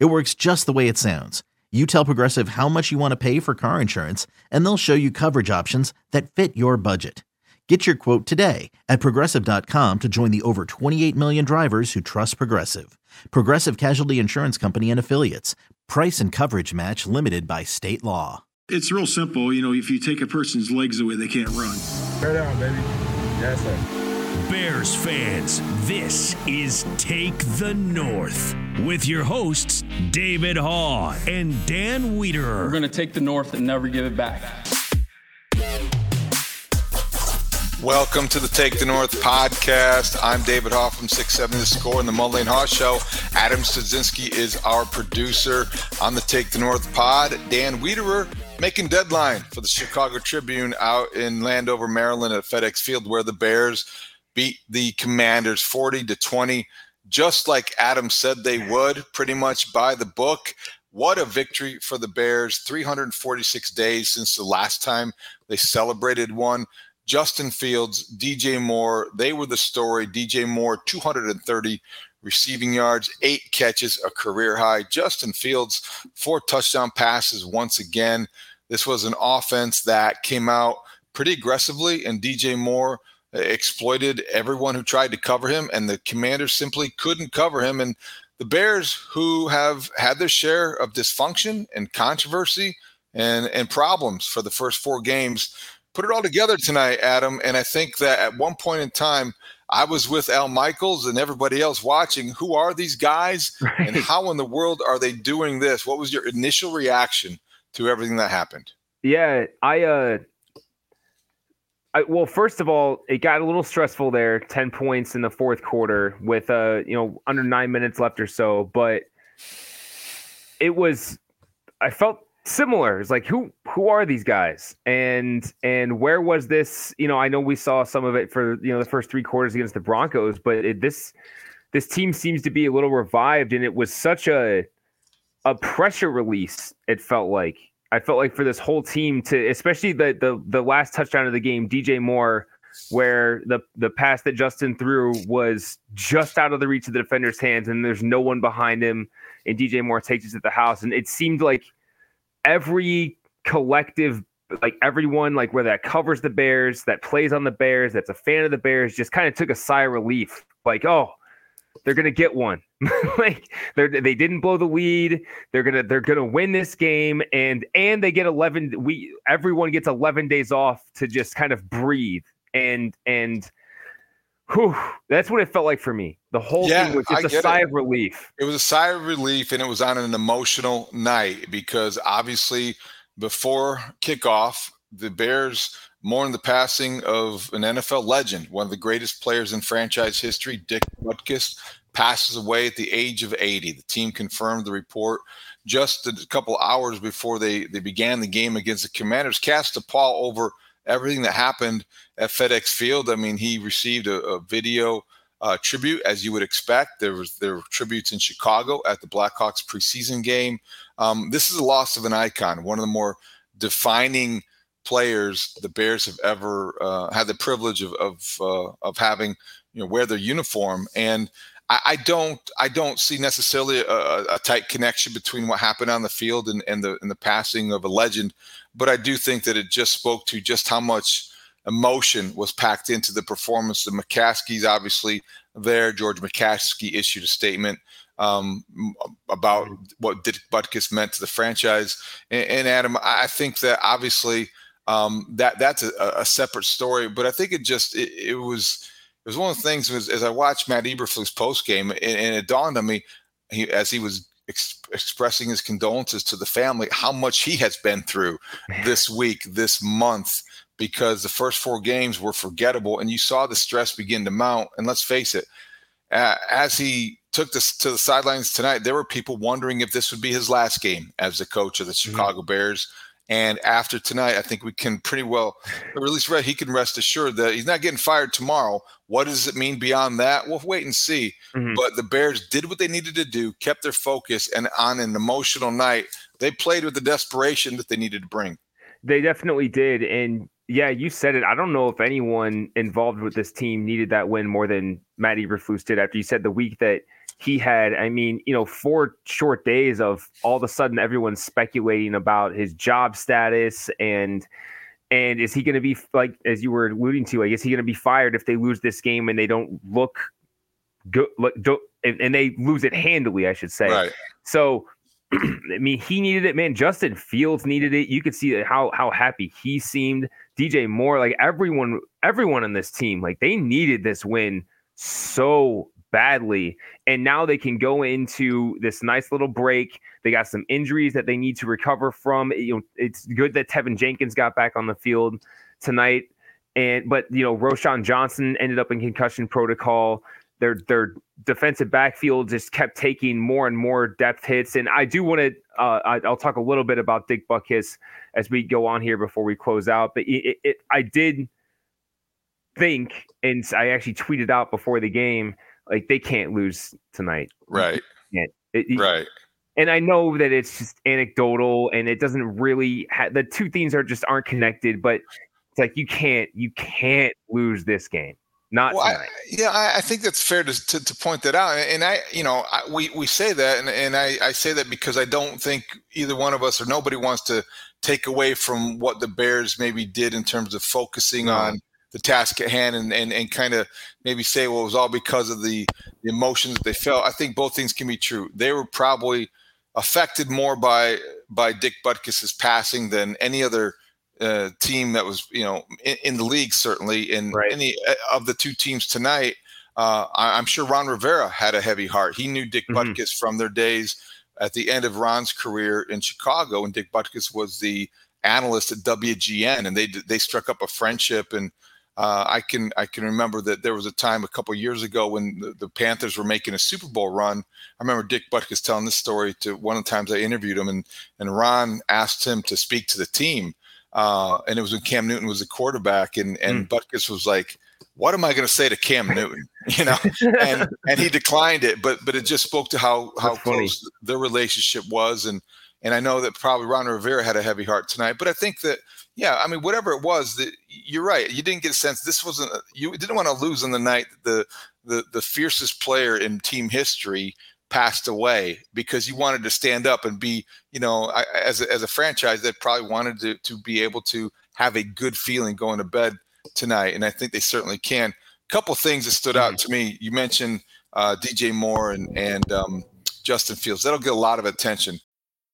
It works just the way it sounds. You tell Progressive how much you want to pay for car insurance, and they'll show you coverage options that fit your budget. Get your quote today at progressive.com to join the over 28 million drivers who trust Progressive. Progressive Casualty Insurance Company and Affiliates. Price and coverage match limited by state law. It's real simple. You know, if you take a person's legs away, they can't run. Tear down, baby. Yes, sir. Bears fans, this is Take the North with your hosts, David Haugh and Dan Wiederer. We're going to take the North and never give it back. Welcome to the Take the North podcast. I'm David Haugh from 670 The Score and the Mully and Haugh Show. Adam Studzinski is our producer on the Take the North pod. Dan Wiederer making deadline for the Chicago Tribune out in Landover, Maryland at FedEx Field where the Bears beat the Commanders 40 to 20, just like Adam said they would, pretty much by the book. What a victory for the Bears. 346 days since the last time they celebrated one. Justin Fields, DJ Moore, they were the story. DJ Moore, 230 receiving yards, eight catches, a career high. Justin Fields, four touchdown passes once again. This was an offense that came out pretty aggressively, and DJ Moore exploited everyone who tried to cover him, and the Commanders simply couldn't cover him. And the Bears, who have had their share of dysfunction and controversy and, and problems for the first four games, put it all together tonight, Adam. And I think that at one point in time, I was with Al Michaels and everybody else watching. Who are these guys right. and how in the world are they doing this? What was your initial reaction to everything that happened? Yeah, I, uh, I, well, first of all, it got a little stressful there. Ten points in the fourth quarter with uh, you know, under nine minutes left or so. But it was, I felt similar. It's like who who are these guys, and and where was this? You know, I know we saw some of it for you know the first three quarters against the Broncos, but it, this this team seems to be a little revived, and it was such a a pressure release. It felt like I felt like for this whole team to, especially the the the last touchdown of the game, DJ Moore, where the the pass that Justin threw was just out of the reach of the defender's hands, and there's no one behind him, and DJ Moore takes it to the house, and it seemed like every collective like everyone like where that covers the bears that plays on the bears that's a fan of the bears just kind of took a sigh of relief. Like oh they're gonna get one. Like they they didn't blow the lead. They're gonna they're gonna win this game and and they get 11 we everyone gets 11 days off to just kind of breathe and and whew, that's what it felt like for me. The whole yeah, thing was just a sigh it. of relief. It was a sigh of relief, and it was on an emotional night because obviously before kickoff, the Bears mourned the passing of an NFL legend, one of the greatest players in franchise history, Dick Butkus, passes away at the age of 80. The team confirmed the report just a couple hours before they, they began the game against the Commanders. Cast a pall over everything that happened at FedEx Field. I mean, he received a, a video uh, tribute, as you would expect. There was there were tributes in Chicago at the Blackhawks preseason game. Um, this is a loss of an icon, one of the more defining players the Bears have ever uh, had the privilege of of, uh, of having, you know, wear their uniform. And I, I don't I don't see necessarily a, a, tight connection between what happened on the field and, and the and the passing of a legend, but I do think that it just spoke to just how much emotion was packed into the performance. The McCaskey's obviously there. George McCaskey issued a statement um, about what Dick Butkus meant to the franchise. And, and Adam, I think that obviously um, that that's a, a, separate story, but I think it just it, it was it was one of the things was, as I watched Matt Eberflus post game, and, and, it dawned on me he, as he was ex- expressing his condolences to the family how much he has been through this week, this month because the first four games were forgettable and you saw the stress begin to mount. And let's face it, uh, as he took this to the sidelines tonight, there were people wondering if this would be his last game as the coach of the mm-hmm. Chicago Bears. And after tonight, I think we can pretty well, or at least he can rest assured that he's not getting fired tomorrow. What does it mean beyond that? We'll wait and see. Mm-hmm. But the Bears did what they needed to do, kept their focus, and on an emotional night, they played with the desperation that they needed to bring. They definitely did. And yeah, you said it. I don't know if anyone involved with this team needed that win more than Matt Eberflus did after you said the week that he had. I mean, you know, four short days of all of a sudden everyone's speculating about his job status and and is he going to be like as you were alluding to? Like, is he going to be fired if they lose this game and they don't look good? Look, don't, and they lose it handily, I should say. Right. So I mean, he needed it, man. Justin Fields needed it. You could see how how happy he seemed. DJ Moore, like everyone, everyone on this team, like they needed this win so badly. And now they can go into this nice little break. They got some injuries that they need to recover from. You know, it's good that Teven Jenkins got back on the field tonight. And but you know, Roschon Johnson ended up in concussion protocol their their defensive backfield just kept taking more and more depth hits. And I do want to uh, I, will talk a little bit about Dick Butkus as we go on here before we close out. But it, it, I did think, and I actually tweeted out before the game, like they can't lose tonight. Right. It, right. And I know that it's just anecdotal and it doesn't really ha- the two things are just aren't connected, but it's like you can't you can't lose this game. Not well, I, yeah, I, I, think that's fair to, to, to, point that out. And I, you know, I, we, we say that, and, and I, I say that because I don't think either one of us or nobody wants to take away from what the Bears maybe did in terms of focusing on the task at hand and, and, and kind of maybe say, well, it was all because of the, the emotions they felt. I think both things can be true. They were probably affected more by by Dick Butkus's passing than any other uh, team that was you know in, in the league certainly and right. any uh, of the two teams tonight uh, I, am sure Ron Rivera had a heavy heart. He knew Dick mm-hmm. Butkus from their days at the end of Ron's career in Chicago, and Dick Butkus was the analyst at WGN, and they they struck up a friendship. And uh, I can I can remember that there was a time a couple years ago when the, the, Panthers were making a Super Bowl run. I remember Dick Butkus telling this story to one of the times I interviewed him, and and Ron asked him to speak to the team uh, and it was when Cam Newton was the quarterback, and and mm. Butkus was like, "What am I going to say to Cam Newton?" You know, and and he declined it, but but it just spoke to how how close their relationship was, and and I know that probably Ron Rivera had a heavy heart tonight, but I think that yeah, I mean whatever it was, that you're right. You didn't get a sense this wasn't you didn't want to lose on the night the the the fiercest player in team history passed away because you wanted to stand up and be, you know, as a, as a franchise that probably wanted to, to be able to have a good feeling going to bed tonight. And I think they certainly can. A couple things that stood out mm-hmm. to me. You mentioned uh, DJ Moore and, and um, Justin Fields. That'll get a lot of attention.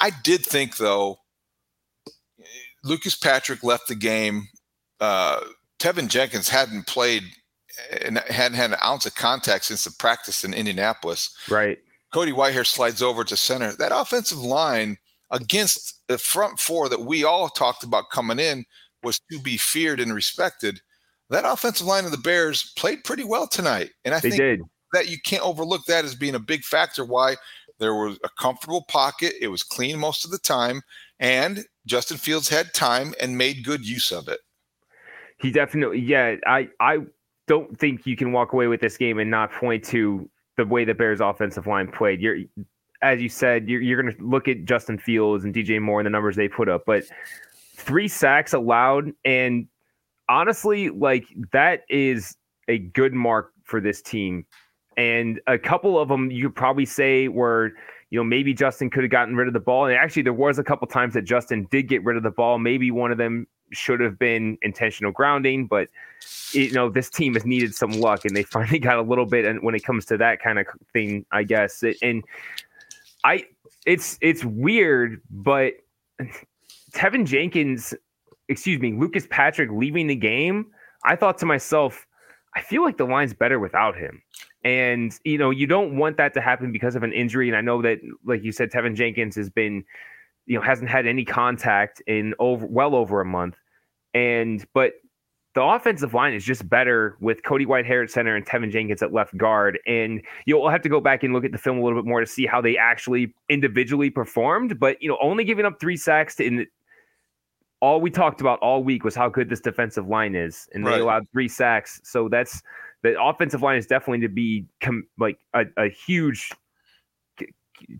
I did think though, Lucas Patrick left the game. Uh, Teven Jenkins hadn't played and hadn't had an ounce of contact since the practice in Indianapolis. Right. Cody Whitehair slides over to center. That offensive line against the front four that we all talked about coming in was to be feared and respected. That offensive line of the Bears played pretty well tonight, and I they think did. that you can't overlook that as being a big factor. Why there was a comfortable pocket. It was clean most of the time. And Justin Fields had time and made good use of it. He definitely, yeah. I, I don't think you can walk away with this game and not point to the way the Bears offensive line played. You're, as you said, you're, you're going to look at Justin Fields and DJ Moore and the numbers they put up, but three sacks allowed. And honestly, like that is a good mark for this team and a couple of them you probably say were you know maybe Justin could have gotten rid of the ball and actually there was a couple times that Justin did get rid of the ball. Maybe one of them should have been intentional grounding but you know this team has needed some luck and they finally got a little bit and when it comes to that kind of thing I guess and I it's it's weird but Teven Jenkins excuse me Lucas Patrick leaving the game I thought to myself I feel like the line's better without him. And you know, you don't want that to happen because of an injury. And I know that, like you said, Teven Jenkins has been, you know, hasn't had any contact in over well over a month. And but the offensive line is just better with Cody Whitehair at center and Teven Jenkins at left guard. And you'll have to go back and look at the film a little bit more to see how they actually individually performed. But you know, only giving up three sacks to in all we talked about all week was how good this defensive line is, and right. they allowed three sacks. So that's the offensive line is definitely to be com- like a, a huge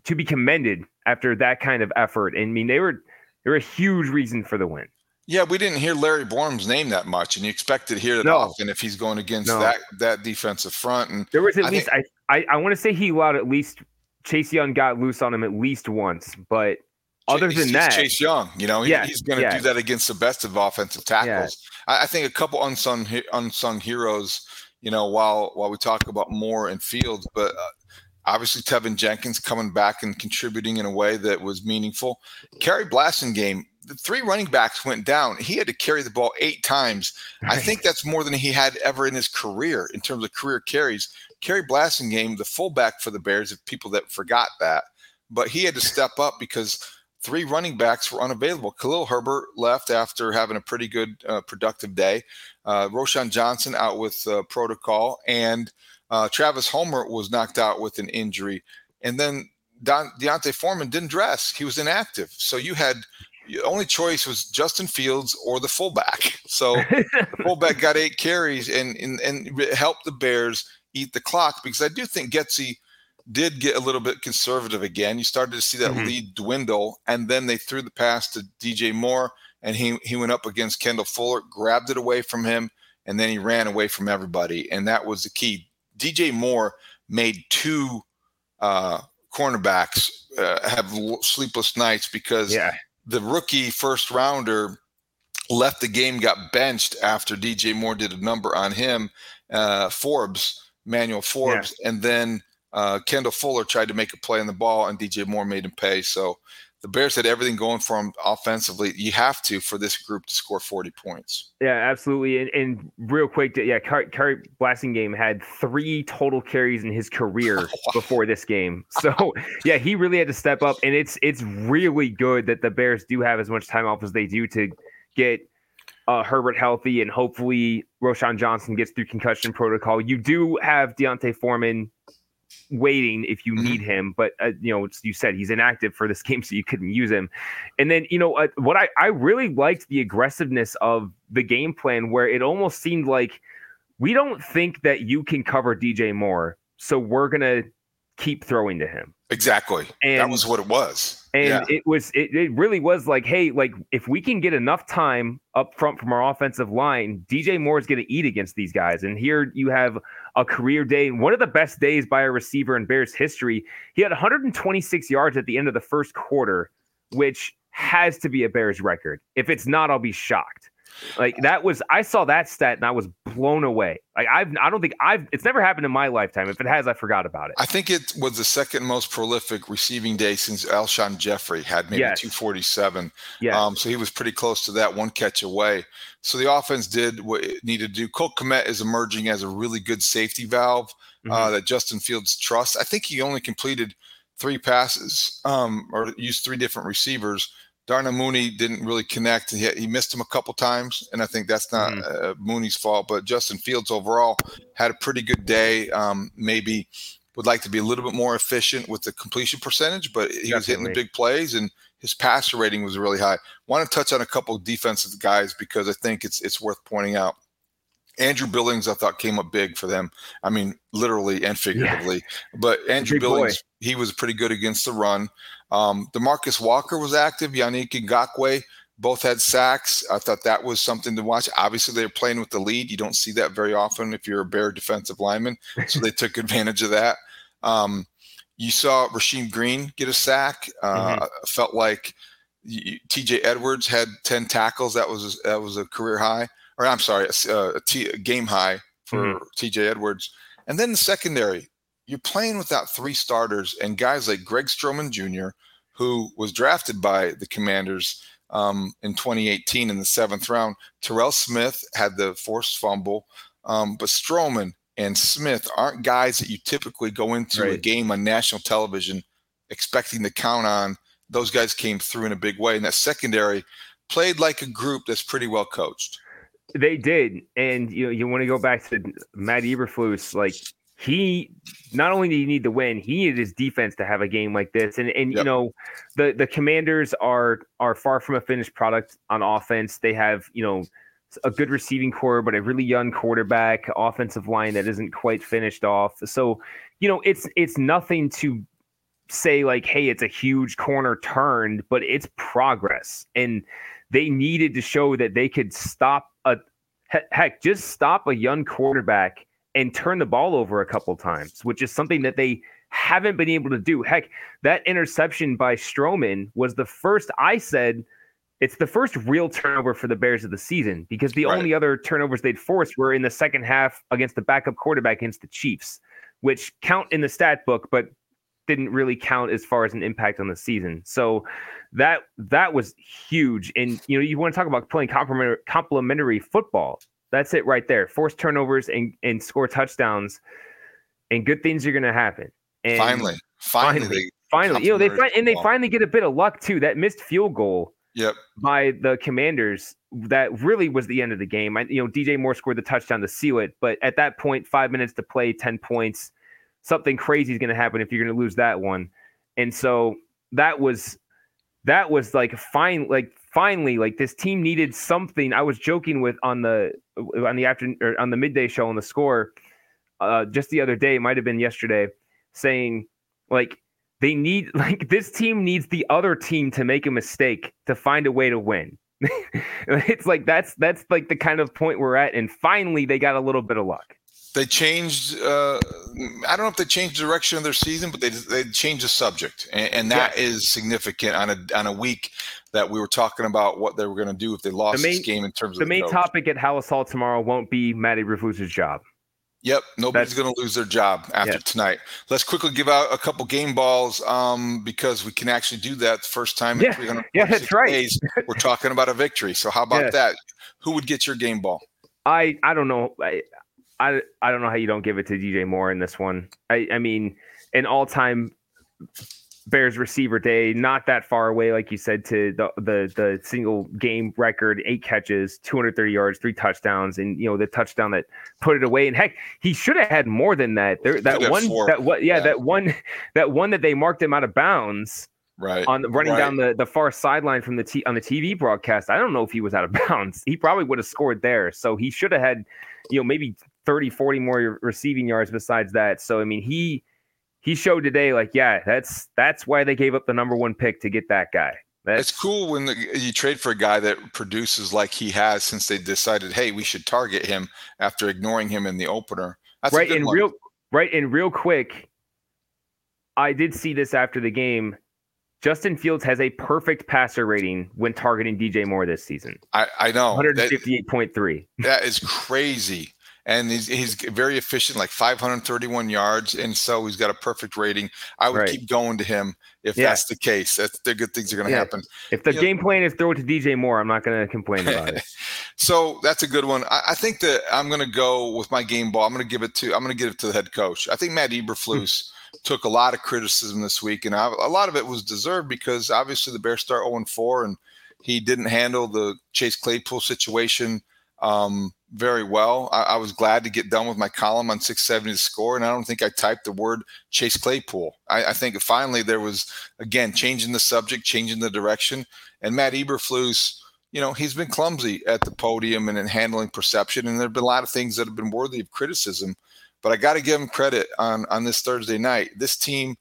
to be commended after that kind of effort. And I mean, they were they were a huge reason for the win. Yeah, we didn't hear Larry Borom's name that much, and you expected to hear it no. often if he's going against no. that that defensive front. And there was at I least think, I I, I want to say he allowed at least Chase Young got loose on him at least once, but other than that, Chase Young, you know, yes, he's going to yes. do that against the best of offensive tackles. Yes. I, I, think a couple unsung unsung heroes you know, while while we talk about Moore and Fields, but uh, obviously Teven Jenkins coming back and contributing in a way that was meaningful. Khari Blasingame, the three running backs went down. He had to carry the ball eight times. Right. I think that's more than he had ever in his career in terms of career carries. Khari Blasingame, the fullback for the Bears, if people that forgot that, but he had to step up because three running backs were unavailable. Khalil Herbert left after having a pretty good, uh, productive day. Uh, Roschon Johnson out with uh, protocol, and uh, Travis Homer was knocked out with an injury. And then Don, D'Onta Foreman didn't dress; he was inactive. So you had the only choice was Justin Fields or the fullback. So the fullback got eight carries and, and and helped the Bears eat the clock because I do think Getsy did get a little bit conservative again. You started to see that mm-hmm. lead dwindle, and then they threw the pass to DJ Moore, and he he went up against Kendall Fuller, grabbed it away from him, and then he ran away from everybody, and that was the key. DJ Moore made two uh, cornerbacks uh, have sleepless nights because yeah. the rookie first rounder left the game, got benched after DJ Moore did a number on him, uh, Forbes, Manuel Forbes, yeah. and then uh, Kendall Fuller tried to make a play on the ball, and DJ Moore made him pay. So the Bears had everything going for them offensively. You have to for this group to score 40 points. Yeah, absolutely. And, and real quick, yeah, Khari Blasingame had three total carries in his career before this game. So yeah, he really had to step up, and it's it's really good that the Bears do have as much time off as they do to get uh, Herbert healthy, and hopefully Roschon Johnson gets through concussion protocol. You do have D'Onta Foreman waiting if you need mm-hmm. him. But uh, you know, you said he's inactive for this game, so you couldn't use him. And then you know uh, what I I really liked the aggressiveness of the game plan, where it almost seemed like we don't think that you can cover DJ Moore, so we're gonna keep throwing to him. Exactly. And that was what it was. And yeah. it was it, it really was like, hey, like if we can get enough time up front from our offensive line, DJ Moore is going to eat against these guys. And here you have a career day, one of the best days by a receiver in Bears history. He had 126 yards at the end of the first quarter, which has to be a Bears record. If it's not, I'll be shocked. Like that was I saw that stat and I was blown away. Like I've I don't think I've it's never happened in my lifetime. If it has, I forgot about it. I think it was the second most prolific receiving day since Alshon Jeffery had maybe yes. 247. Yeah. Um, so he was pretty close to that one catch away. So the offense did what it needed to do. Cole Kmet is emerging as a really good safety valve uh, mm-hmm. uh, that Justin Fields trusts. I think he only completed three passes um, or used three different receivers Darnell Mooney didn't really connect. He, he missed him a couple times, and I think that's not mm-hmm. uh, Mooney's fault. But Justin Fields overall had a pretty good day. Um, maybe would like to be a little bit more efficient with the completion percentage, but he Definitely. was hitting the big plays, and his passer rating was really high. Want to touch on a couple of defensive guys because I think it's it's worth pointing out. Andrew Billings, I thought, came up big for them. I mean, literally and figuratively. Yeah. But Andrew Billings, boy. he was pretty good against the run. Um, DeMarcus Walker was active. Yannick Ngakoue both had sacks. I thought that was something to watch. Obviously, they're playing with the lead. You don't see that very often if you're a Bear defensive lineman. So they took advantage of that. Um, you saw Rasheem Green get a sack. Uh, mm-hmm. Felt like T.J. Edwards had ten tackles. That was that was a career high, or I'm sorry, a, a, t- a game high for mm-hmm. T.J. Edwards. And then the secondary, you're playing without three starters and guys like Greg Stroman Jr., who was drafted by the Commanders um, in 2018 in the seventh round. Terrell Smith had the forced fumble, um, but Stroman and Smith aren't guys that you typically go into right. a game on national television expecting to count on. Those guys came through in a big way, and that secondary played like a group that's pretty well coached. They did, and you know you want to go back to Matt Eberflus, like he not only did he need to win, he needed his defense to have a game like this. And and yep. you know, the the commanders are are far from a finished product on offense. They have, you know, a good receiving corps, but a really young quarterback, offensive line that isn't quite finished off. So, you know, it's it's nothing to say like, hey, it's a huge corner turned, but it's progress. And they needed to show that they could stop a heck, just stop a young quarterback and turn the ball over a couple times, which is something that they haven't been able to do. Heck, that interception by Stroman was the first I said it's the first real turnover for the Bears of the season because the right. only other turnovers they'd forced were in the second half against the backup quarterback against the Chiefs, which count in the stat book, but didn't really count as far as an impact on the season. So that that was huge. And you know, you want to talk about playing complementary, complementary football. That's it right there. Force turnovers and, and score touchdowns, and good things are going to happen. And finally, finally, finally, finally you know they find and they finally get a bit of luck too. That missed field goal, yep, by the Commanders that really was the end of the game. I, you know, DJ Moore scored the touchdown to seal it, but at that point, five minutes to play, ten points, something crazy is going to happen if you're going to lose that one. And so that was that was like fine, like finally, like this team needed something. I was joking with on the on the afternoon or on the midday show on the score uh, just the other day, it might have been yesterday, saying like they need like this team needs the other team to make a mistake to find a way to win. it's like that's that's like the kind of point we're at, and finally they got a little bit of luck. They changed. Uh, I don't know if they changed the direction of their season, but they they changed the subject, and, and that yeah. is significant on a on a week that we were talking about what they were going to do if they lost main, this game in terms the of the main coach. topic at Halas Hall tomorrow won't be Matty Eberflus's job. Yep, nobody's going to lose their job after tonight. Let's quickly give out a couple game balls um, because we can actually do that the first time yeah. in yeah, that's right. days. We're talking about a victory. So how about that? Who would get your game ball? I I don't know. I, I I don't know how you don't give it to DJ Moore in this one. I I mean, an all time Bears receiver day, not that far away, like you said, to the the the single game record, eight catches, 230 yards, three touchdowns, and you know the touchdown that put it away. And heck, he should have had more than that. There, that one, that what, yeah, yeah, that one, that one that they marked him out of bounds. Right. On the, running right. down the, the far sideline from the t- on the TV broadcast, I don't know if he was out of bounds. He probably would have scored there. So he should have had, you know, maybe 30, 40 more receiving yards besides that. So I mean, he he showed today, like, yeah, that's that's why they gave up the number one pick to get that guy. That's, it's cool when the, you trade for a guy that produces like he has since they decided, hey, we should target him after ignoring him in the opener. That's right. And one. real right and real quick, I did see this after the game. Justin Fields has a perfect passer rating when targeting DJ Moore this season. I, I know. 158.3. That is crazy and he's, he's very efficient, like 531 yards, and so he's got a perfect rating. I would right. keep going to him if yeah. that's the case. That's the good things are going to yeah. happen. If the you game know, plan is throw it to DJ Moore, I'm not going to complain about it. so that's a good one. I, I think that I'm going to go with my game ball. I'm going to give it to I'm going to give it to the head coach. I think Matt hmm. Eberflus. took a lot of criticism this week, and I, a lot of it was deserved because obviously the Bears start 0 4, and he didn't handle the Chase Claypool situation um, very well. I, I, was glad to get done with my column on 670 score, and I don't think I typed the word Chase Claypool. I, I think finally there was again changing the subject, changing the direction, and Matt Eberflus. You know, he's been clumsy at the podium and in handling perception, and there have been a lot of things that have been worthy of criticism. But I got to give him credit on on this Thursday night. This team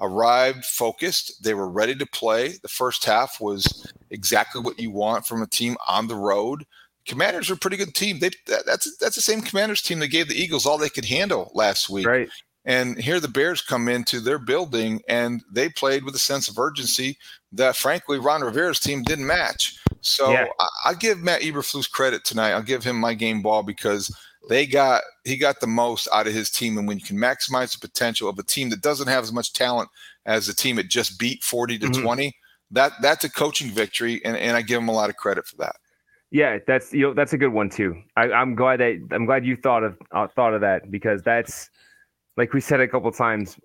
arrived focused. They were ready to play. The first half was exactly what you want from a team on the road. Commanders are a pretty good team. They that's that's the same Commanders team that gave the Eagles all they could handle last week. Right. And here the Bears come into their building and they played with a sense of urgency that frankly Ron Rivera's team didn't match. So yeah. I, I give Matt Eberflus credit tonight. I'll give him my game ball because they got he got the most out of his team. And when you can maximize the potential of a team that doesn't have as much talent as the team it just beat 40 to mm-hmm. 20, that that's a coaching victory. And, and I give him a lot of credit for that. Yeah, that's you know that's a good one too. I, am glad that I'm glad you thought of uh, thought of that because that's like we said a couple times.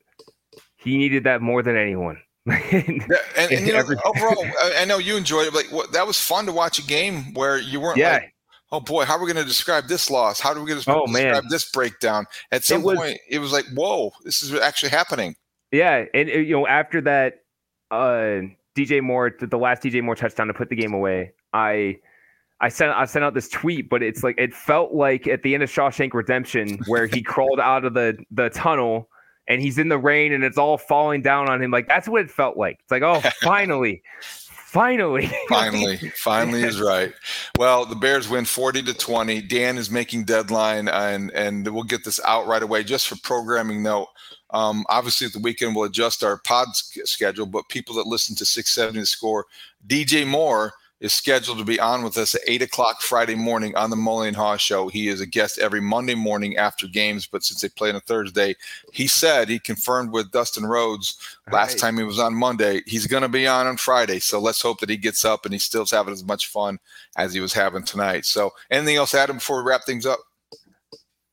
He needed that more than anyone. yeah, and, and you know, overall, I know you enjoyed it. Like what, that was fun to watch a game where you weren't yeah. like, oh boy, how are we going to describe this loss? How are we going to oh, describe man. this breakdown? At some it was, point, it was like, whoa, this is actually happening. Yeah, and you know, after that, uh, DJ Moore, the last DJ Moore touchdown to put the game away, I I sent I sent out this tweet, but it's like it felt like at the end of Shawshank Redemption where he crawled out of the the tunnel and he's in the rain and it's all falling down on him. Like that's what it felt like. It's like, oh, finally. finally. finally. finally is right. Well, the Bears win 40 to 20. Dan is making deadline and and we'll get this out right away just for programming note. Um, obviously, at the weekend, we'll adjust our pod schedule, but people that listen to 670 score, DJ Moore is scheduled to be on with us at 8 o'clock Friday morning on the Mully and Haugh Show. He is a guest every Monday morning after games, but since they play on a Thursday, he said he confirmed with Dustin Rhodes last right. time he was on Monday. He's going to be on on Friday. So let's hope that he gets up and he still's having as much fun as he was having tonight. So anything else, Adam, before we wrap things up?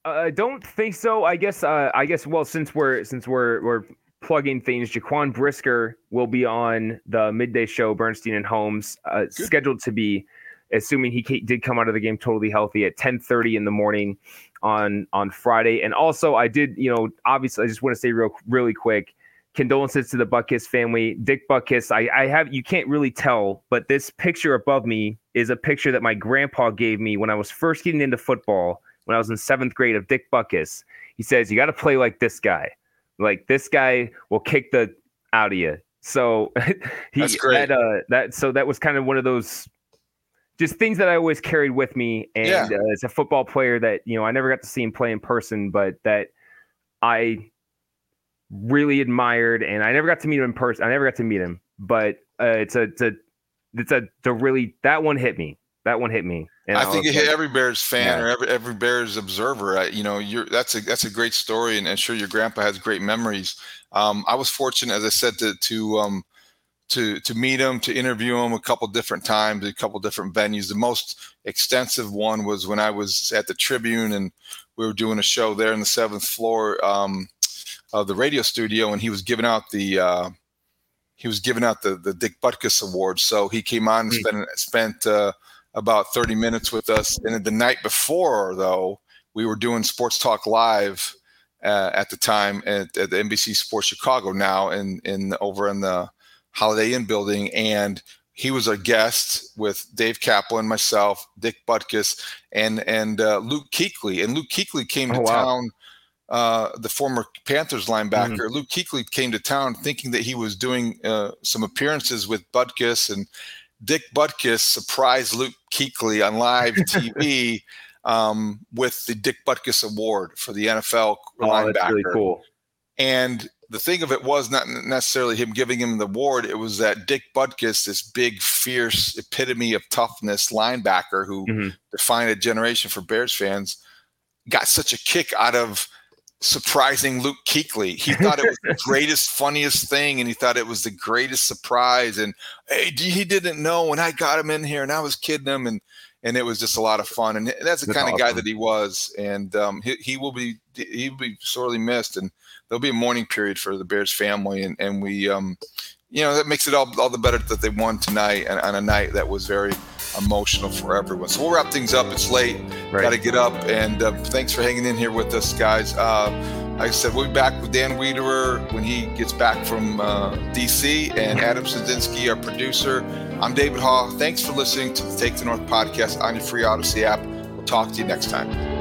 I uh, don't think so. I guess. Uh, I guess. Well, since we're since we're we're plugging things. Jaquan Brisker will be on the midday show, Bernstein and Holmes, uh, scheduled to be, assuming he did come out of the game totally healthy at 10:30 in the morning on on Friday. And also, I did, you know, obviously, I just want to say real really quick. Condolences to the Butkus family. Dick Butkus, I, I have you can't really tell, but this picture above me is a picture that my grandpa gave me when I was first getting into football when I was in seventh grade of Dick Butkus. He says, You got to play like this guy. Like this guy will kick the out of you. So he had uh, that. So that was kind of one of those just things that I always carried with me. And yeah. uh, as a football player, that you know I never got to see him play in person, but that I really admired, and I never got to meet him in person. I never got to meet him, but uh, it's a it's a it's a the really that one hit me that one hit me. I, I think it hit every Bears fan yeah. or every, every Bears observer. I, you know, you're that's a that's a great story, and I'm sure your grandpa has great memories. Um, I was fortunate, as I said, to to um, to to meet him, to interview him a couple different times, a couple different venues. The most extensive one was when I was at the Tribune, and we were doing a show there in the seventh floor um, of the radio studio, and he was giving out the uh, he was giving out the the Dick Butkus Award. So he came on and mm. spent spent uh, about 30 minutes with us. And the night before, though, we were doing Sports Talk Live uh, at the time at, at, the NBC Sports Chicago now in, in over in the Holiday Inn building. And he was a guest with Dave Kaplan, myself, Dick Butkus, and and uh, Luke Kuechly. And Luke Kuechly came to oh, wow. town. Uh, the former Panthers linebacker mm-hmm. Luke Kuechly came to town thinking that he was doing uh, some appearances with Butkus and Dick Butkus surprised Luke Kuechly on live TV um, with the Dick Butkus Award for the NFL oh, linebacker. That's really cool. And the thing of it was not necessarily him giving him the award. It was that Dick Butkus, this big, fierce epitome of toughness linebacker who mm-hmm. defined a generation for Bears fans, got such a kick out of surprising Luke Kuechly. He thought it was the greatest, funniest thing, and he thought it was the greatest surprise. And hey, he didn't know when I got him in here, and I was kidding him, and and it was just a lot of fun. And that's the that's kind awesome. of guy that he was. And um, he, he will be he will be sorely missed. And there'll be a mourning period for the Bears family, and and we um, you know that makes it all all the better that they won tonight and on a night that was very emotional for everyone. So we'll wrap things up. It's late. Right. Got to get up. And uh, thanks for hanging in here with us, guys. Uh, like I said, we'll be back with Dan Wiederer when he gets back from uh, DC and Adam Studzinski, our producer. I'm David Haugh. Thanks for listening to the Take the North podcast on your free Audacy app. We'll talk to you next time.